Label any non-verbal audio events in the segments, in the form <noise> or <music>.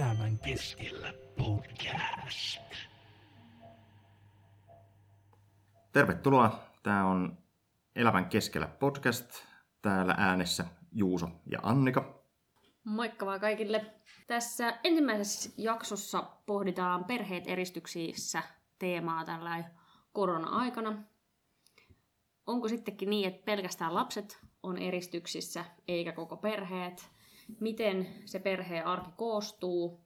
Elämän keskellä podcast. Tervetuloa. Tämä on Elämän keskellä podcast. Täällä äänessä Juuso ja Annika. Moikka vaan kaikille. Tässä ensimmäisessä jaksossa pohditaan perheet eristyksissä teemaa tällä korona-aikana. Onko sittenkin niin, että pelkästään lapset on eristyksissä eikä koko perheet? Miten se perheen arki koostuu?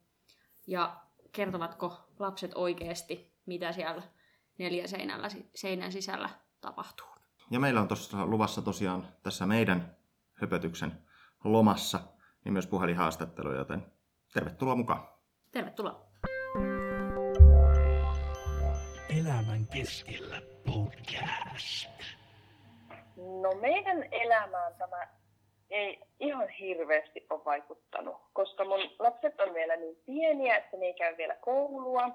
Ja kertovatko lapset oikeasti, mitä siellä neljän seinällä, seinän sisällä tapahtuu? Ja meillä on tuossa luvassa tosiaan tässä meidän höpötyksen lomassa niin myös puhelinhaastattelu, joten tervetuloa mukaan. Tervetuloa. Elämän keskellä podcast. No meidän elämään tämä ei ihan hirveästi ole vaikuttanut, koska mun lapset on vielä niin pieniä, että ne ei käy vielä koulua.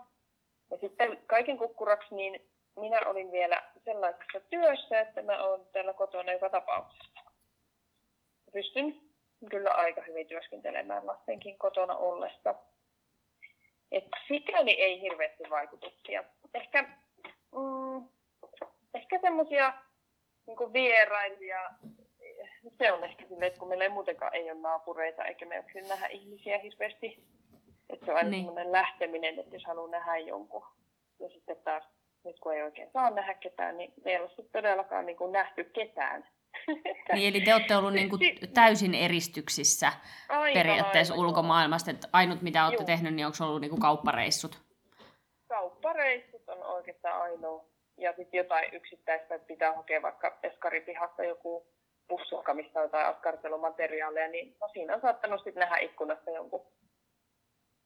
Ja sitten kaiken kukkuraksi niin minä olin vielä sellaisessa työssä, että mä oon täällä kotona joka tapauksessa. Pystyn kyllä aika hyvin työskentelemään lastenkin kotona ollessa. Että sikäli ei hirveästi vaikutuksia. Ehkä, mm, ehkä semmoisia niin vierailija, se on ehkä silleen, että kun meillä ei muutenkaan ei ole naapureita eikä me ole nähdä ihmisiä hirveästi. Että se on aina niin. semmoinen lähteminen, että jos haluaa nähdä jonkun. Ja sitten taas, nyt kun ei oikein saa nähdä ketään, niin meillä on sitten todellakaan niin kuin nähty ketään. <laughs> Niin, eli te olette ollut niin kuin täysin eristyksissä aivan, periaatteessa aivan, ulkomaailmasta. Että ainut mitä olette Juu. tehnyt, niin onko ollut niin kuin kauppareissut? Kauppareissut on oikeastaan ainoa. Ja sitten jotain yksittäistä pitää hakea vaikka eskaripihasta joku on jotain askartelumateriaaleja, niin no siinä on saattanut sitten nähdä ikkunasta jonkun.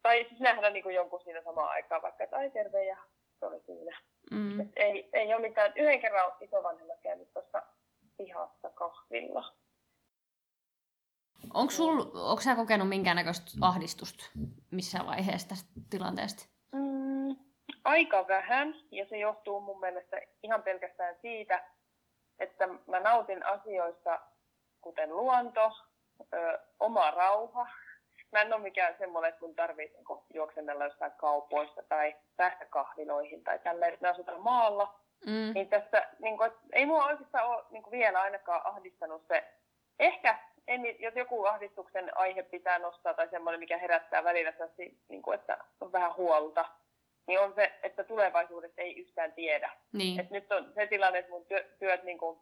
Tai siis nähdä niin kuin jonkun siinä samaan aikaan, vaikka että ai terve ja se oli siinä. Mm. Et ei, ei ole mitään. Yhden kerran isovanhemmat käynyt tuossa pihassa kahvilla. Onko sul, onko sä kokenut minkäännäköistä ahdistusta missään vaiheessa tästä tilanteesta? Mm, aika vähän, ja se johtuu mun mielestä ihan pelkästään siitä, että mä nautin asioista, kuten luonto, ö, oma rauha. Mä en ole mikään semmoinen, että kun tarvii niin juoksennella jostain kaupoista tai päästä kahviloihin tai tälleen, että me asutaan maalla. Mm. Niin tässä, niin kuin, ei mua oikeastaan ole niin kuin vielä ainakaan ahdistanut se. Ehkä, en, jos joku ahdistuksen aihe pitää nostaa tai semmoinen, mikä herättää välillä niin kuin, että on vähän huolta, niin on se, että tulevaisuudessa ei yhtään tiedä. Niin. Et nyt on se tilanne, että mun työ, työt, niin kuin,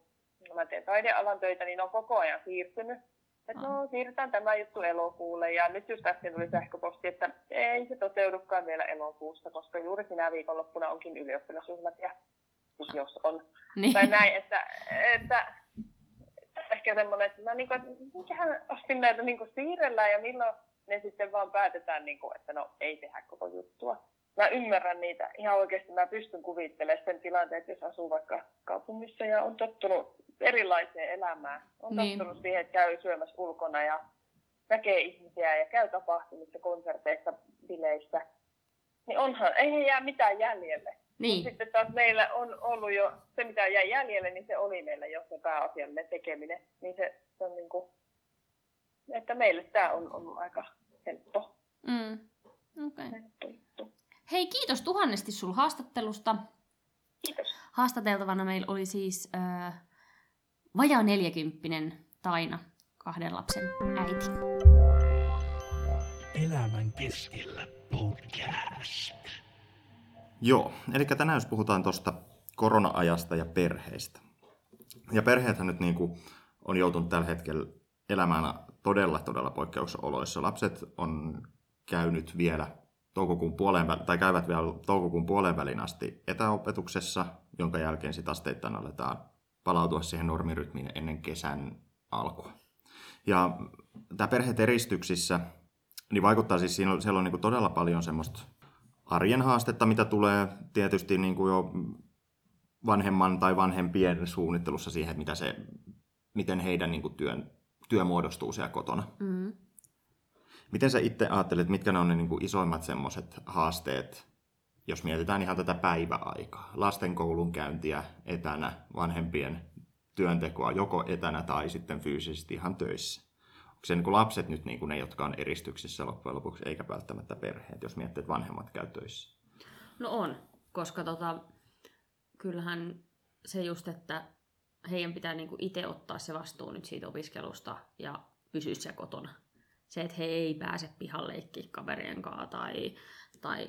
no mä teen taidealan töitä, niin on koko ajan siirtynyt. Että no, siirrytään tämä juttu elokuulle. Ja nyt just äsken tuli sähköposti, että ei se toteudukaan vielä elokuussa, koska juuri sinä viikonloppuna onkin ylioppilasjuhlat. Ja jos on. Niin. Tai näin, että, että ehkä semmoinen, että mä niin kuin, että mikähän asti näitä niin kuin siirrellään ja milloin ne sitten vaan päätetään, niin kuin, että no ei tehdä koko juttua mä ymmärrän niitä ihan oikeasti. Mä pystyn kuvittelemaan sen tilanteen, että jos asuu vaikka kaupungissa ja on tottunut erilaiseen elämään. On niin. tottunut siihen, että käy syömässä ulkona ja näkee ihmisiä ja käy tapahtumissa, konserteissa, bileissä. Niin onhan, ei jää mitään jäljelle. Niin. Sitten taas meillä on ollut jo, se mitä jäi jäljelle, niin se oli meillä jo se pääasiallinen tekeminen. Niin se, se on niin kuin, että meille tämä on ollut aika helppo. Mm. Okay. Helppo Hei, kiitos tuhannesti sul haastattelusta. Kiitos. Haastateltavana meillä oli siis äh, vajaa neljäkymppinen Taina, kahden lapsen äiti. Elämän keskellä podcast. Joo, eli tänään jos puhutaan tuosta korona-ajasta ja perheistä. Ja perheethän nyt niin kuin on joutunut tällä hetkellä elämään todella, todella poikkeusoloissa. Lapset on käynyt vielä toukokuun puoleen, tai käyvät vielä toukokuun puoleen välin asti etäopetuksessa, jonka jälkeen sitten asteittain aletaan palautua siihen normirytmiin ennen kesän alkua. Ja tämä perheet eristyksissä niin vaikuttaa siis, siinä siellä on niin kuin todella paljon semmoista arjen haastetta, mitä tulee tietysti niin kuin jo vanhemman tai vanhempien suunnittelussa siihen, että mitä se, miten heidän niin kuin työn, työ muodostuu siellä kotona. Mm. Miten sä itse ajattelet, mitkä ne on ne niin kuin isoimmat semmoiset haasteet, jos mietitään ihan tätä päiväaikaa, lasten koulun käyntiä etänä, vanhempien työntekoa joko etänä tai sitten fyysisesti ihan töissä. se niin kuin lapset nyt niin kuin ne, jotka on eristyksissä loppujen lopuksi, eikä välttämättä perheet, jos miettii, että vanhemmat käy töissä. No on, koska tota, kyllähän se just, että heidän pitää niinku itse ottaa se vastuu nyt siitä opiskelusta ja pysyä siellä kotona. Se, että he ei pääse pihalle leikkiä kaverien kanssa tai, tai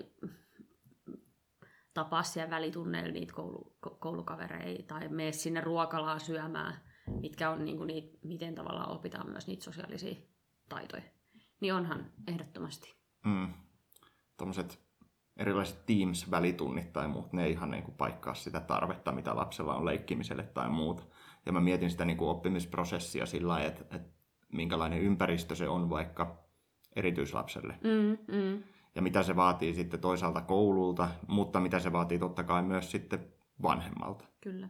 tapaa siellä välitunneilla niitä koulu, ko- koulukavereita tai mene sinne ruokalaan syömään, mitkä on niinku niitä, miten tavallaan opitaan myös niitä sosiaalisia taitoja. Niin onhan ehdottomasti. Mm. Tuommoiset erilaiset Teams-välitunnit tai muut, ne ei ihan niin kuin paikkaa sitä tarvetta, mitä lapsella on leikkimiselle tai muuta. Ja mä mietin sitä niin kuin oppimisprosessia sillä lailla, että, että minkälainen ympäristö se on vaikka erityislapselle. Mm, mm. Ja mitä se vaatii sitten toisaalta koululta, mutta mitä se vaatii totta kai myös sitten vanhemmalta. Kyllä,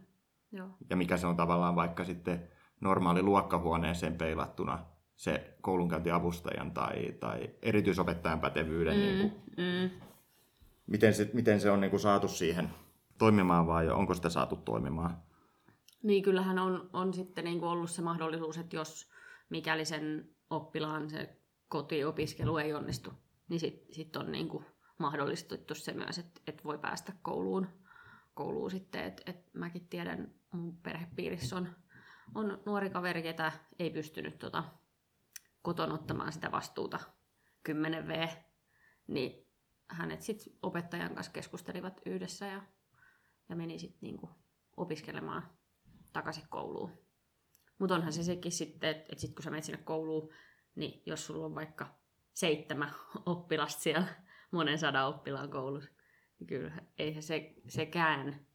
joo. Ja mikä se on tavallaan vaikka sitten normaali luokkahuoneeseen peilattuna se koulunkäyntiavustajan tai, tai erityisopettajan pätevyyden. Mm. Niin kuin, Mm. miten, se, miten se on niin kuin saatu siihen toimimaan vai onko sitä saatu toimimaan? Niin kyllähän on, on sitten niin kuin ollut se mahdollisuus, että jos mikäli sen oppilaan se kotiopiskelu ei onnistu, niin sitten sit on niin kuin mahdollistettu se myös, että, että voi päästä kouluun, kouluun sitten. Et, et mäkin tiedän, mun perhepiirissä on, on nuori kaveri, ketä ei pystynyt tota, koton ottamaan sitä vastuuta 10V, niin hänet sitten opettajan kanssa keskustelivat yhdessä ja, ja meni sitten niinku opiskelemaan takaisin kouluun. Mutta onhan se sekin sitten, että et sitten kun sä menet sinne kouluun, niin jos sulla on vaikka seitsemän <laughs> oppilasta siellä monen sadan oppilaan koulussa, niin kyllä eihän se, sekään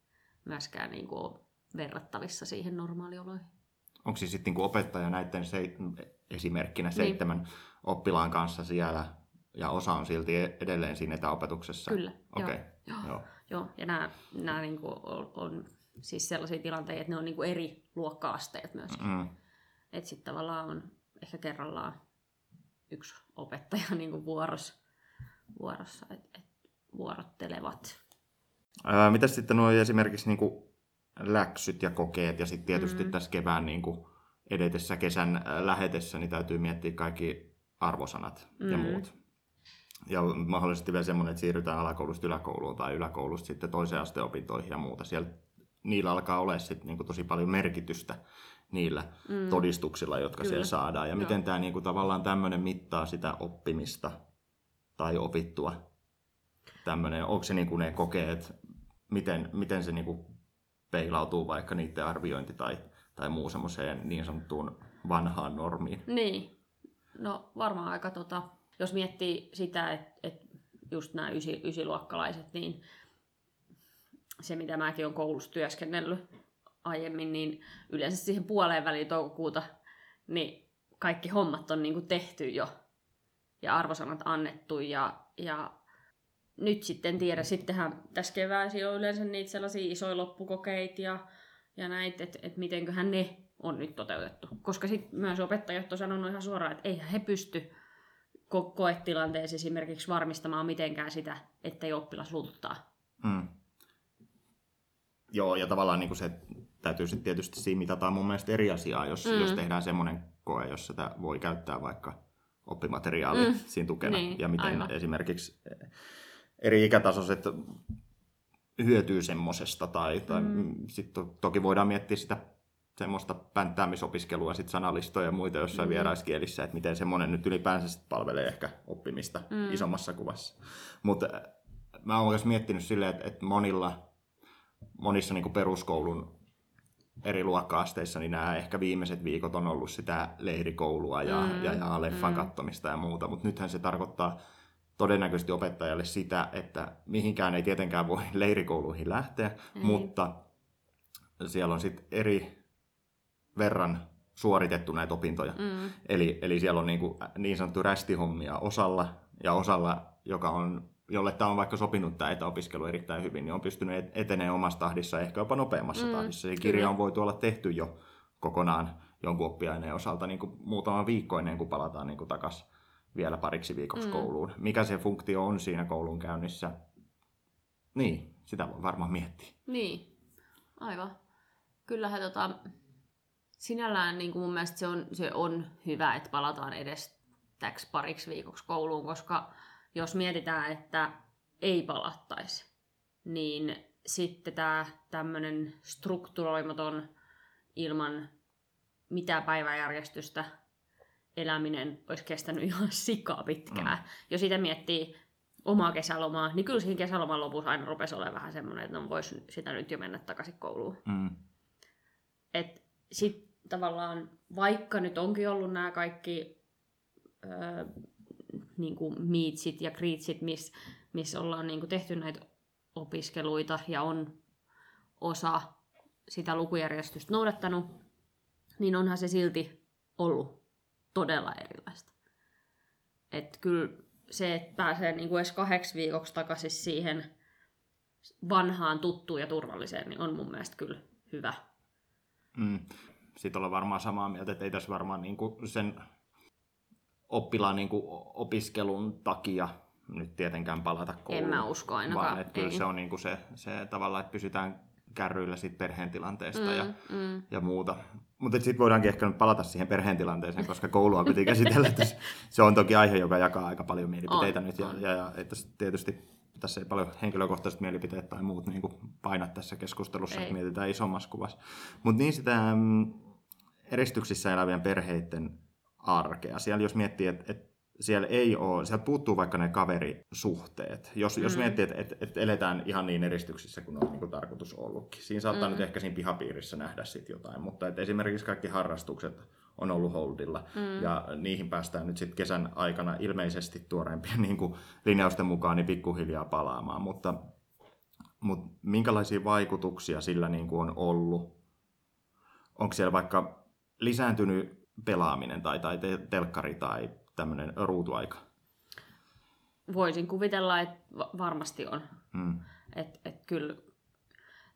myöskään niinku ole verrattavissa siihen normaalioloihin. Onko siis sitten niin opettaja näiden se, esimerkkinä seitsemän niin. oppilaan kanssa siellä ja osa on silti edelleen siinä etäopetuksessa? Kyllä, Okei, joo. joo. joo. Joo, ja nämä, nämä niinku on, on siis sellaisia tilanteita, että ne on niinku eri luokka-asteet myöskin. Mm. Että sitten tavallaan on ehkä kerrallaan yksi opettaja <laughs> niinku vuorossa, vuorossa että et vuorottelevat. Ää, mitäs sitten nuo esimerkiksi niin kuin läksyt ja kokeet ja sitten tietysti Mm. tässä kevään niin kuin edetessä kesän lähetessä, niin täytyy miettiä kaikki arvosanat ja Mm. muut. Ja mahdollisesti vielä semmoinen, että siirrytään alakoulusta yläkouluun tai yläkoulusta sitten toiseen asteen opintoihin ja muuta. Siellä niillä alkaa olla sitten niin kuin tosi paljon merkitystä niillä Mm. todistuksilla, jotka Kyllä. siellä saadaan. Ja Joo. miten tämä niin kuin, tavallaan tämmöinen mittaa sitä oppimista tai opittua tämmöinen, onko se niin kuin ne kokeet, miten, miten se niin kuin peilautuu vaikka niiden arviointi tai, tai muu semmoiseen niin sanottuun vanhaan normiin. Niin, no varmaan aika tota, jos miettii sitä, että et just nämä ysi, ysiluokkalaiset, niin se mitä mäkin olen koulussa työskennellyt aiemmin, niin yleensä siihen puoleen väliin toukokuuta, niin kaikki hommat on niinku tehty jo ja arvosanat annettu ja, ja nyt sitten tiedä, sittenhän tässä keväisin on yleensä niitä sellaisia isoja loppukokeita ja, ja näitä, että et mitenköhän ne on nyt toteutettu. Koska sitten myös opettajat on sanonut ihan suoraan, että eihän he pysty ko- koetilanteessa esimerkiksi varmistamaan mitenkään sitä, ettei oppilas luuttaa. Mm. Joo, ja tavallaan niin kuin se täytyy sitten tietysti siinä mitata mun mielestä eri asiaa, jos, Mm. jos tehdään semmoinen koe, jos sitä voi käyttää vaikka oppimateriaali Mm. siinä tukena. Niin, ja miten aivan. esimerkiksi eri ikätasoiset hyötyy semmosesta. Tai, tai Mm. mm. sitten to, toki voidaan miettiä sitä semmoista pänttäämisopiskelua, sit sanalistoja ja muita jossain Mm. vieraiskielissä, että miten semmoinen nyt ylipäänsä sit palvelee ehkä oppimista Mm. mm. isommassa kuvassa. Mutta mä oon myös miettinyt silleen, että, että monilla, monissa niin peruskoulun eri luokka-asteissa, niin nämä ehkä viimeiset viikot on ollut sitä leirikoulua ja, Mm, mm, ja, ja leffan mm. mm. kattomista ja muuta, mutta nythän se tarkoittaa todennäköisesti opettajalle sitä, että mihinkään ei tietenkään voi <laughs> leirikouluihin lähteä, ei. mutta siellä on sitten eri verran suoritettu näitä opintoja. Mm. Eli, eli siellä on niin, kuin niin sanottu rästihommia osalla, ja osalla, joka on, jolle tämä on vaikka sopinut tämä etäopiskelu erittäin hyvin, niin on pystynyt et- etenemään omassa tahdissa, ehkä jopa nopeammassa Mm, tahdissa. Se kyllä. kirja on voitu olla tehty jo kokonaan jonkun oppiaineen osalta niin kuin muutama viikko ennen kuin palataan niin kuin takaisin vielä pariksi viikoksi mm. kouluun. Mikä se funktio on siinä koulun käynnissä? Niin, sitä voi varmaan miettiä. Niin, aivan. Kyllähän tota, sinällään niin kuin mun mielestä se on, se on hyvä, että palataan edes täksi pariksi viikoksi kouluun, koska jos mietitään, että ei palattaisi, niin sitten tämä tämmöinen strukturoimaton ilman mitään päiväjärjestystä eläminen olisi kestänyt ihan sikaa pitkään. Mm. Jos sitä miettii omaa kesälomaa, niin kyllä siinä kesäloman lopussa aina rupesi olemaan vähän semmoinen, että no voisi sitä nyt jo mennä takaisin kouluun. Mm. Et sit tavallaan, vaikka nyt onkin ollut nämä kaikki öö, niin kuin meetsit ja greetsit, missä miss ollaan niin kuin tehty näitä opiskeluita ja on osa sitä lukujärjestystä noudattanut, niin onhan se silti ollut todella erilaista. Et kyllä se, että pääsee niin kuin edes kahdeksi viikoksi takaisin siihen vanhaan, tuttuun ja turvalliseen, niin on mun mielestä kyllä hyvä. Mm. Sitten ollaan varmaan samaa mieltä, että ei tässä varmaan niin kuin sen oppilaan niin kuin opiskelun takia nyt tietenkään palata kouluun. En mä usko ainakaan. Vaan että kyllä se on niin kuin se, se tavallaan, että pysytään kärryillä sit perheen tilanteesta mm, ja, mm. ja muuta. Mutta sitten voidaankin ehkä nyt palata siihen perheen tilanteeseen, koska koulua piti käsitellä. Tässä. <laughs> Se on toki aihe, joka jakaa aika paljon mielipiteitä On, nyt. Ja, on. ja, ja että tietysti tässä ei paljon henkilökohtaiset mielipiteet tai muut niin kuin paina tässä keskustelussa, Ei. että mietitään isommassa kuvassa. Mutta niin sitä mm, eristyksissä elävien perheiden arkea. Siellä jos miettii, että et siellä ei ole, sieltä puuttuu vaikka ne kaverisuhteet. Jos, mm. jos miettii, että et, et eletään ihan niin eristyksissä kuin on niin kuin tarkoitus ollutkin. Siinä saattaa mm. nyt ehkä siinä pihapiirissä nähdä sit jotain, mutta et esimerkiksi kaikki harrastukset on ollut holdilla. Mm. Ja niihin päästään nyt sitten kesän aikana ilmeisesti tuoreimpien <laughs> niin kuin linjausten mukaan niin pikkuhiljaa palaamaan. Mutta, mutta minkälaisia vaikutuksia sillä niin kuin on ollut? Onko siellä vaikka lisääntynyt pelaaminen tai, tai te- telkkari tai tämmöinen ruutuaika? Voisin kuvitella, että va- varmasti on. Mm. Että et kyllä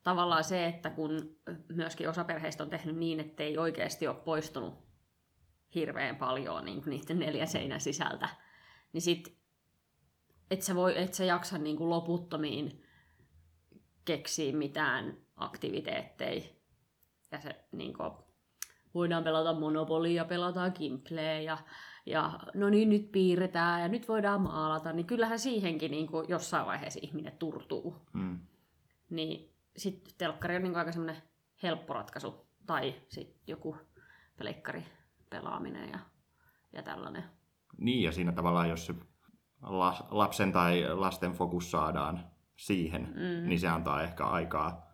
tavallaan se, että kun myöskin osa perheistä on tehnyt niin, että ei oikeasti ole poistunut hirveän paljon niin niiden neljän seinän sisältä, niin sit et sä, voi, et sä jaksa niin kuin loputtomiin keksiä mitään aktiviteetteja. Ja se niin kuin, voidaan pelata Monopolia, pelataan Kimpleä ja, ja no niin, nyt piirretään ja nyt voidaan maalata. Niin kyllähän siihenkin niin kuin jossain vaiheessa ihminen turtuu. Mm. Niin sitten telkkari on niin aika semmoinen helppo ratkaisu. Tai sitten joku pleikkari pelaaminen ja, ja tällainen. Niin, ja siinä tavallaan, jos se la- lapsen tai lasten fokus saadaan siihen, mm. niin se antaa ehkä aikaa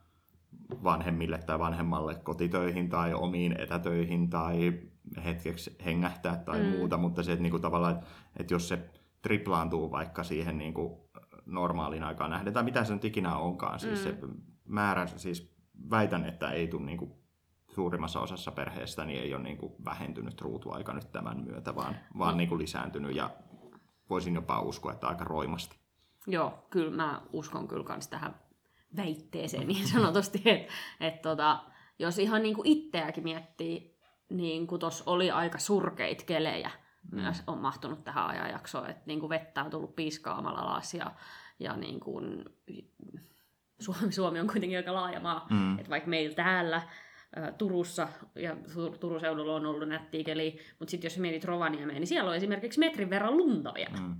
vanhemmille tai vanhemmalle kotitöihin tai omiin etätöihin tai hetkeksi hengähtää tai mm. muuta, mutta se, että niinku tavallaan, että, jos se triplaantuu vaikka siihen niinku normaaliin aikaan nähden, tai mitä se nyt ikinä onkaan, siis mm. se määrä, siis väitän, että ei tule niinku suurimmassa osassa perheestä niin ei ole niinku vähentynyt ruutuaika nyt tämän myötä, vaan, vaan niinku lisääntynyt ja voisin jopa uskoa, että aika roimasti. Joo, kyllä mä uskon kyllä kans tähän väitteeseen niin sanotusti, että et tota, jos ihan niinku itseäkin miettii, niin kuin tuossa oli aika surkeit kelejä myös on mahtunut tähän ajanjaksoon, että niin kuin vettä on tullut piiskaamalla alas ja, ja niin kuin, Suomi, Suomi on kuitenkin aika laaja maa, Mm. että vaikka meillä täällä Turussa ja Tur- Turun seudulla on ollut nättiä keliä, mutta sitten jos mietit Rovaniemeen, niin siellä on esimerkiksi metrin verran lunta vielä. Mm.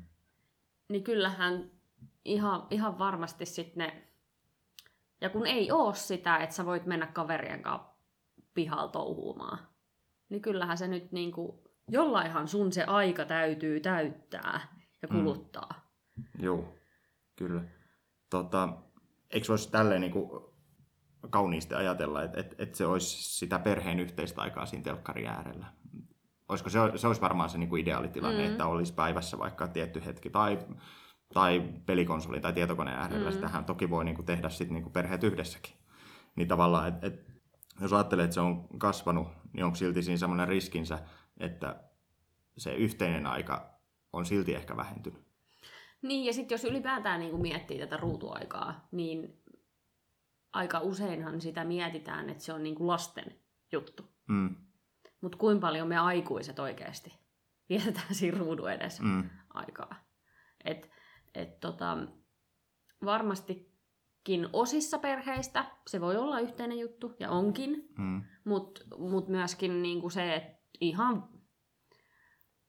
Niin kyllähän ihan, ihan varmasti sitten ne... Ja kun ei oo sitä, että sä voit mennä kaverien kanssa pihalla touhuumaan, niin kyllähän se nyt niinku... Jollainhan sun se aika täytyy täyttää ja kuluttaa. Mm. Joo, kyllä. Tota, eikö voisi tälleen niin kuin kauniisti ajatella, että, että, että se olisi sitä perheen yhteistä aikaa siinä telkkarin äärellä? Olisiko se, se olisi varmaan se niin kuin ideaalitilanne, mm. että olisi päivässä vaikka tietty hetki tai, tai pelikonsoli tai tietokoneen äärellä. Mm. Sitähän toki voi niin kuin tehdä sit niin kuin perheet yhdessäkin. Niin tavallaan, että, että jos ajattelee, että se on kasvanut, niin onko silti siinä semmoinen riskinsä, että se yhteinen aika on silti ehkä vähentynyt. Niin, ja sitten jos ylipäätään niin miettii tätä ruutuaikaa, niin aika useinhan sitä mietitään, että se on niin kuin lasten juttu. Mm. Mutta kuinka paljon me aikuiset oikeasti vietetään siinä ruudun edessä Mm. aikaa. Et, et tota, varmasti myöskin osissa perheistä se voi olla yhteinen juttu, ja onkin, Mm. mutta mut myöskin niinku se, että ihan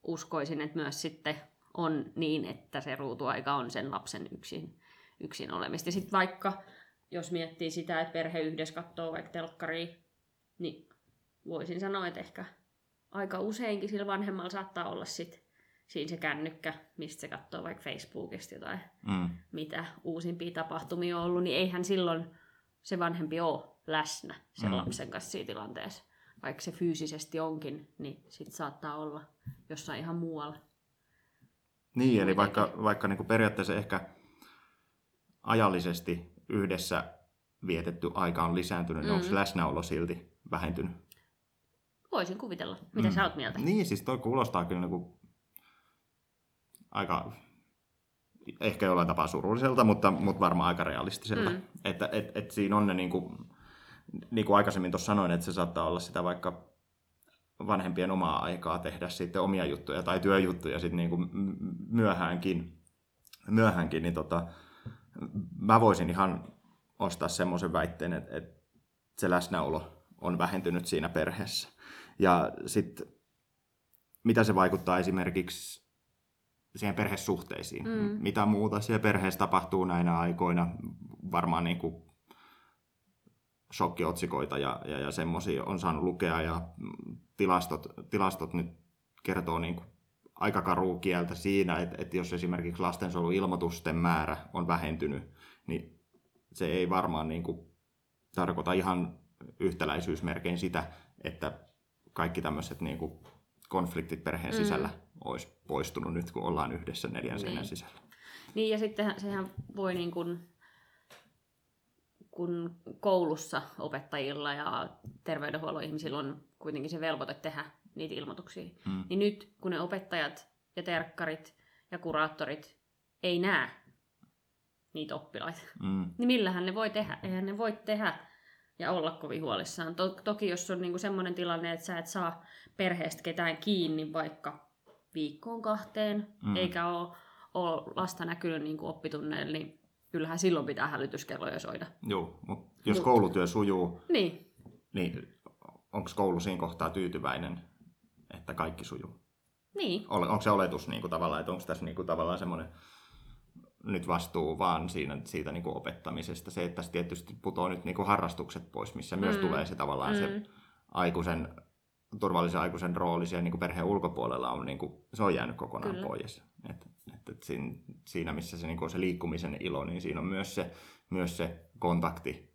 uskoisin, että myös sitten on niin, että se ruutuaika on sen lapsen yksin, yksin olemista. Sitten vaikka, jos miettii sitä, että perhe yhdessä katsoo vaikka telkkaria, niin voisin sanoa, että ehkä aika useinkin sillä vanhemmalla saattaa olla sit siinä se kännykkä, mistä se katsoo vaikka Facebookista jotain, Mm. mitä uusimpia tapahtumia on ollut, niin eihän silloin se vanhempi ole läsnä sen Mm. lapsen kanssa siinä tilanteessa. Vaikka se fyysisesti onkin, niin sit saattaa olla jossain ihan muualla. Niin, eli vaikka, vaikka niin kuin periaatteessa ehkä ajallisesti yhdessä vietetty aika on lisääntynyt, niin Mm. onko se läsnäolo silti vähentynyt? Voisin kuvitella. Mitä Mm. sä oot mieltä? Niin, siis toi kuulostaa kyllä niin kuin aika, ehkä jollain tapaa surulliselta, mutta, mutta varmaan aika realistiselta. Mm. Että et, et siinä on ne, niin kuin, niin kuin aikaisemmin tuossa sanoin, että se saattaa olla sitä vaikka vanhempien omaa aikaa tehdä sitten omia juttuja tai työjuttuja sitten niin kuin myöhäänkin, myöhäänkin niin tota, mä voisin ihan ostaa semmoisen väitteen, että, että se läsnäolo on vähentynyt siinä perheessä. Ja sitten mitä se vaikuttaa esimerkiksi siihen perhesuhteisiin. Mm. Mitä muuta siellä perheessä tapahtuu näinä aikoina. Varmaan niin kuin shokkiotsikoita ja, ja, ja semmoisia on saanut lukea ja tilastot, tilastot nyt kertoo niin kuin aika karua kieltä siinä, että, että jos esimerkiksi lastensuojeluilmoitusten määrä on vähentynyt, niin se ei varmaan niin kuin tarkoita ihan yhtäläisyysmerkein sitä, että kaikki tämmöiset niin kuin konfliktit perheen Mm. sisällä olisi poistunut nyt, kun ollaan yhdessä neljän seinän Niin. sisällä. Niin ja sitten sehän voi niin kuin, kun koulussa opettajilla ja terveydenhuollon ihmisillä on kuitenkin se velvoite tehdä niitä ilmoituksia, Mm. niin nyt kun ne opettajat ja terkkarit ja kuraattorit ei näe niitä oppilaita, Mm. niin millähän ne voi tehdä? Eihän ne voi tehdä ja olla kovin huolissaan. To- toki jos on niinku semmoinen tilanne, että sä et saa perheestä ketään kiinni vaikka viikkoon kahteen, Mm. eikä ole, ole lasta näkynyt niinku oppitunneilla, niin kyllähän silloin pitää hälytyskelloja soida. Joo, mutta jos Mut- koulutyö sujuu, Niin, niin onko koulu siinä kohtaa tyytyväinen, että kaikki sujuu? niin. Onko se oletus niin kuin, tavallaan, että onko tässä niin kuin, tavallaan semmoinen nyt vastuu vaan siinä, siitä niin kuin, opettamisesta? Se, että tässä tietysti putoaa nyt niin kuin, harrastukset pois, missä mm. myös tulee se tavallaan mm. se aikuisen, turvallisen aikuisen rooli siellä niin kuin perheen ulkopuolella on, niin kuin, se on jäänyt kokonaan Kyllä. pois. Et, et, et siinä, siinä, missä se, niin kuin, se liikkumisen ilo, niin siinä on myös se, myös se kontakti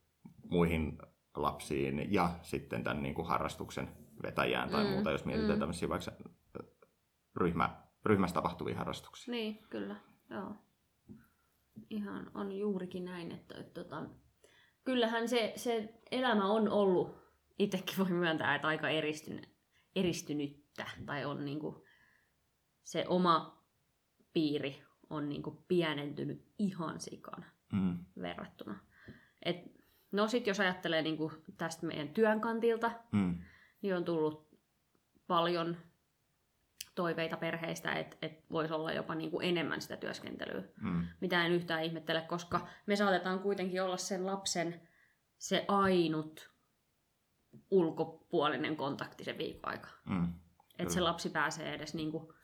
muihin lapsiin ja sitten tämän niin kuin, harrastuksen vetäjään tai Mm, muuta, jos mietitään mm. tämmöisiä vaikka ryhmä, ryhmässä tapahtuvia harrastuksia. Niin, kyllä. Joo. Ihan on juurikin näin, että, että tota, kyllähän se, se elämä on ollut, itsekin voi myöntää, että aika eristynyt, eristynyttä, tai on niinku, se oma piiri on niinku pienentynyt ihan sikana Mm. verrattuna. Et, no sit jos ajattelee niinku tästä meidän työn kantilta, Mm. niin on tullut paljon toiveita perheistä, että et voisi olla jopa niinku enemmän sitä työskentelyä. Mm. Mitä en yhtään ihmettele, koska me saatetaan kuitenkin olla sen lapsen se ainut ulkopuolinen kontakti sen viikon aika. Mm. Että se lapsi pääsee edes niinku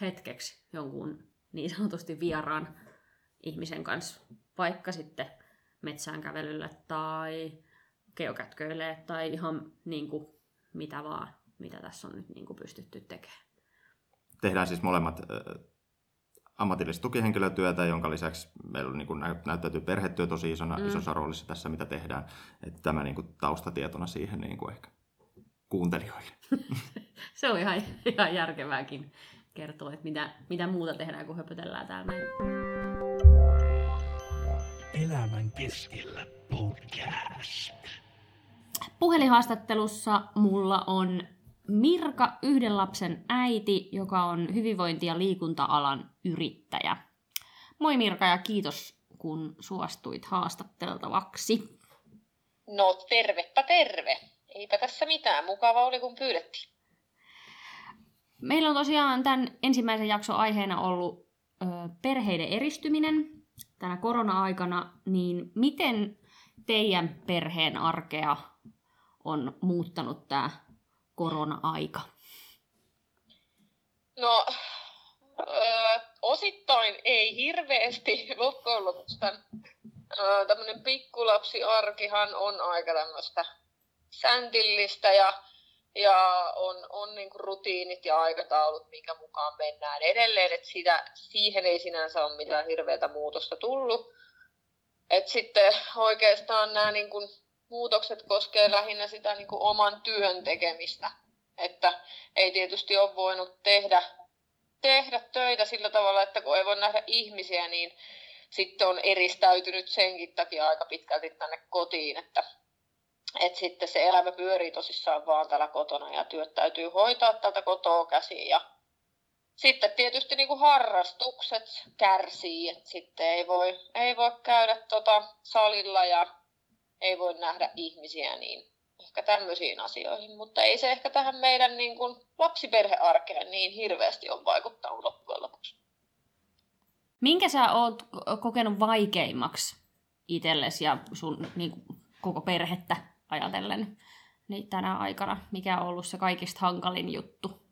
hetkeksi jonkun niin sanotusti vieraan ihmisen kanssa, vaikka sitten metsään kävelylle tai geokätköille tai ihan niinku mitä vaan, mitä tässä on nyt niinku pystytty tekemään. Tehdään siis molemmat ammatillista tukihenkilötyötä, jonka lisäksi meillä on, niin kuin, näyttäytyy perhetyö tosi isona, mm. Isossa roolissa tässä, mitä tehdään. Että tämä niin kuin, taustatietona siihen niin kuin ehkä kuuntelijoille. <laughs> Se on ihan, ihan järkevääkin kertoa, että mitä, mitä muuta tehdään, kun höpötellään täällä näin. Elämän keskellä podcast. Puhelinhaastattelussa mulla on Mirka, yhden lapsen äiti, joka on hyvinvointi- ja liikunta-alan yrittäjä. Moi Mirka ja kiitos, kun suostuit haastatteltavaksi. No tervepä terve. Eipä tässä mitään. Mukava oli kun pyydettiin. Meillä on tosiaan tämän ensimmäisen jakson aiheena ollut ö, perheiden eristyminen. tänä korona-aikana, niin miten teidän perheen arkea on muuttanut tämä korona-aika? No, öö, osittain ei hirveästi. <laughs> Loppujen lopuksi tämmöinen pikkulapsiarkihan on aika tämmöistä säntillistä ja, ja on, on niin kuin rutiinit ja aikataulut, minkä mukaan mennään edelleen. Et sitä, siihen ei sinänsä ole mitään hirveätä muutosta tullut. Et sitten oikeastaan nämä niin kuin muutokset koskee lähinnä sitä niin kuin oman työn tekemistä. Että ei tietysti ole voinut tehdä, tehdä töitä sillä tavalla, että kun ei voi nähdä ihmisiä, niin sitten on eristäytynyt senkin takia aika pitkälti tänne kotiin, että, että sitten se elämä pyörii tosissaan vaan täällä kotona ja työt täytyy hoitaa täältä kotoa käsiin ja sitten tietysti niin kuin harrastukset kärsii, että sitten ei voi, ei voi käydä tota salilla ja ei voi nähdä ihmisiä, niin ehkä tämmöisiin asioihin, mutta ei se ehkä tähän meidän niin kuin lapsiperhearkeen niin hirveästi ole vaikuttanut loppujen lopuksi. Minkä sä oot kokenut vaikeimmaksi itsellesi ja sun niin kuin, koko perhettä ajatellen niin tänä aikana? Mikä on ollut se kaikista hankalin juttu?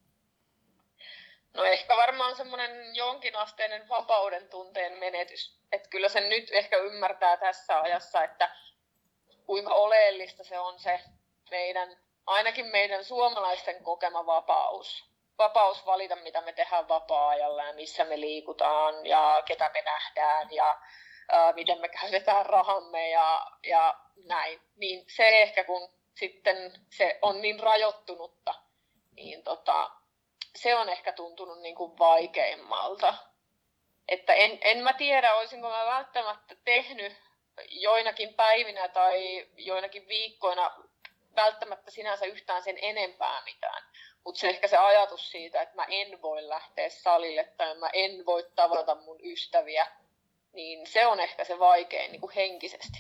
No ehkä varmaan semmoinen jonkinasteinen vapauden tunteen menetys. Että kyllä sen nyt ehkä ymmärtää tässä ajassa, että kuinka oleellista se on se meidän, ainakin meidän suomalaisten kokema vapaus. Vapaus valita, mitä me tehdään vapaa-ajalla ja missä me liikutaan ja ketä me nähdään ja ää, miten me käytetään rahamme ja, ja näin. Niin se ehkä kun sitten se on niin rajoittunutta, niin tota, se on ehkä tuntunut niin kuin vaikeimmalta. Että en, en mä tiedä, olisinko mä välttämättä tehnyt joinakin päivinä tai joinakin viikkoina välttämättä sinänsä yhtään sen enempää mitään. Mutta se ehkä se ajatus siitä, että mä en voi lähteä salille tai mä en voi tavata mun ystäviä, niin se on ehkä se vaikein niin kuin henkisesti.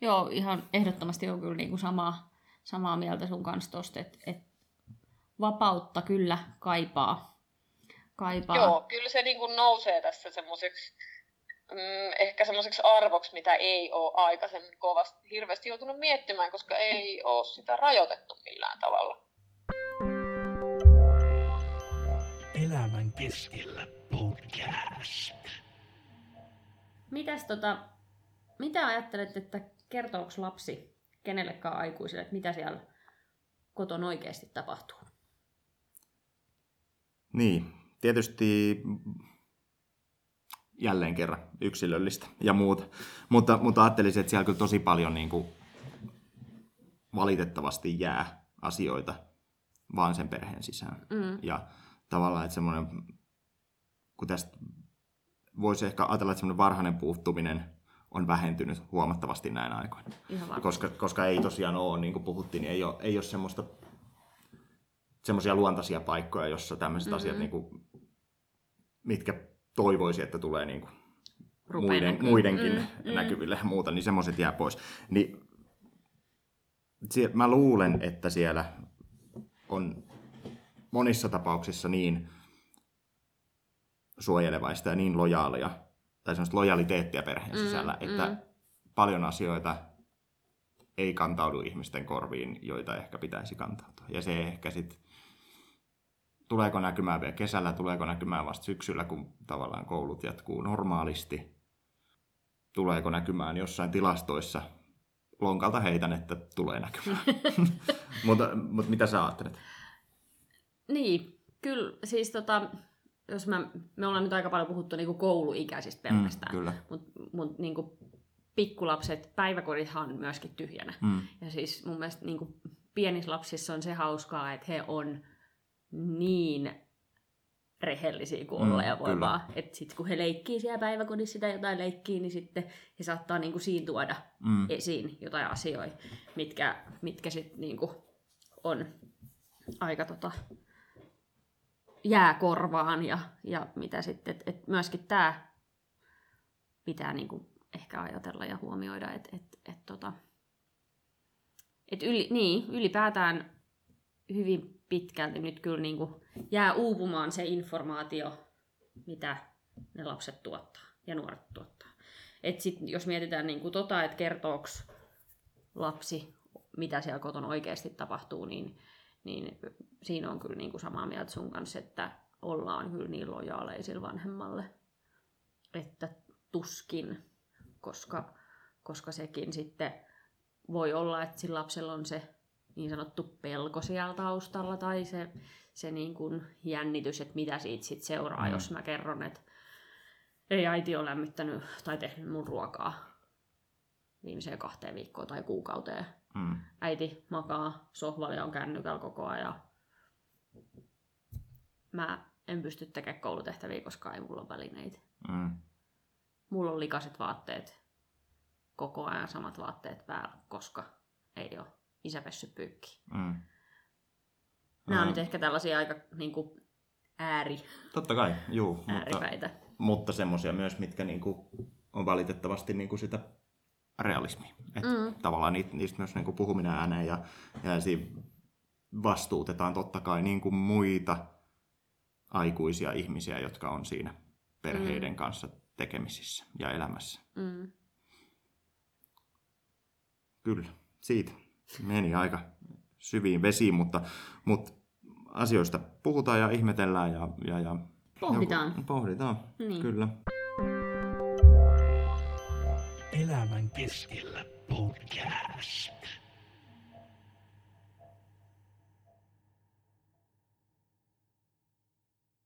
Joo, ihan ehdottomasti on kyllä niin kuin samaa, samaa mieltä sun kanssa tosta, että, että vapautta kyllä kaipaa. kaipaa. Joo, kyllä se niin kuin nousee tässä semmoiseksi mm, ehkä semmoiseksi arvoksi, mitä ei ole aikaisemmin kovasti hirveästi joutunut miettimään, koska ei ole sitä rajoitettu millään tavalla. Elämän keskellä podcast. Mitäs tota, mitä ajattelet, että kertooko lapsi kenellekään aikuiselle, että mitä siellä koton oikeasti tapahtuu? Niin, tietysti jälleen kerran yksilöllistä ja muuta. Mutta, mutta ajattelisin, että siellä kyllä tosi paljon niin kuin valitettavasti jää asioita vaan sen perheen sisään. Mm. Ja tavallaan, että semmoinen, kun tästä voisi ehkä ajatella, että semmoinen varhainen puuttuminen on vähentynyt huomattavasti näin aikoina. Koska, koska ei tosiaan ole, niin kuin puhuttiin, niin ei ole, ei ole semmoista semmoisia luontaisia paikkoja, jossa tämmöiset mm-hmm. asiat, niin kuin, mitkä toivoisi, että tulee niin kuin, muiden, näkyy. muidenkin Mm, mm. näkyville ja muuta, niin semmoiset jää pois. Niin, mä luulen, että siellä on monissa tapauksissa niin suojelevaista ja niin lojaaleja, tai semmoista lojaliteettia perheen Mm, sisällä, että mm. paljon asioita ei kantaudu ihmisten korviin, joita ehkä pitäisi kantautua. Ja se ehkä sitten, tuleeko näkymään vielä kesällä, tuleeko näkymään vasta syksyllä, kun tavallaan koulut jatkuu normaalisti, tuleeko näkymään jossain tilastoissa, lonkalta heitän, että tulee näkymään. <laughs> mutta, mutta mitä sä ajattelet? Niin, kyllä siis tota, jos mä, me ollaan nyt aika paljon puhuttu niinku kouluikäisistä pelkästään, kyllä. mutta mut, niinku, pikkulapset, päiväkodithan on myöskin tyhjänä. Mm. Ja siis mun mielestä niinku, pienissä lapsissa on se hauskaa, että he on niin rehellisiä kuin Mm, olla ja voi vaan. Että sitten kun he leikkii siellä päiväkodissa sitä jotain leikkii, niin sitten he saattaa niinku siinä tuoda Mm. esiin jotain asioita, mitkä, mitkä sitten niinku on aika tota, jää korvaan ja, ja mitä sitten, että et myöskin tämä pitää niinku ehkä ajatella ja huomioida, että et, et tota, et yli, niin, ylipäätään hyvin pitkälti nyt kyllä niinku jää uupumaan se informaatio, mitä ne lapset tuottaa. ja nuoret tuottaa. Et sit, jos mietitään niin kuin tota, että kertooko lapsi, mitä siellä kotona oikeasti tapahtuu, niin, niin siinä on kyllä niin kuin samaa mieltä sun kanssa, että ollaan kyllä niin lojaaleja sille vanhemmalle, että tuskin, koska, koska sekin sitten voi olla, että sillä lapsella on se niin sanottu pelko siellä taustalla tai se, se niin kuin jännitys, että mitä siitä sit seuraa, mm. jos mä kerron, että ei äiti ole lämmittänyt tai tehnyt mun ruokaa viimeiseen kahteen viikkoon tai kuukauteen. Mm. Äiti makaa sohvalla ja on kännykällä koko ajan. Mä en pysty tekemään koulutehtäviä, koska ei mulla ole välineitä. Mm. Mulla on likaiset vaatteet, koko ajan samat vaatteet päällä, koska ei ole isä pessy pyykki. Mm. Nämä on nyt ehkä tällaisia aika niin kuin, ääri, Totta kai, juu. Mutta, ääripäitä. mutta semmoisia myös, mitkä niinku on valitettavasti niinku sitä realismia. Et Mm. Tavallaan niitä, niistä myös niinku puhuminen ääneen ja, ja vastuutetaan totta kai niinku muita aikuisia ihmisiä, jotka on siinä perheiden Mm. kanssa tekemisissä ja elämässä. Mm. Kyllä, siitä meni aika syviin vesiin, mutta, mutta asioista puhutaan ja ihmetellään ja, ja, ja Pohditaan. Joku, pohditaan, Niin. kyllä. Elämän keskellä podcast.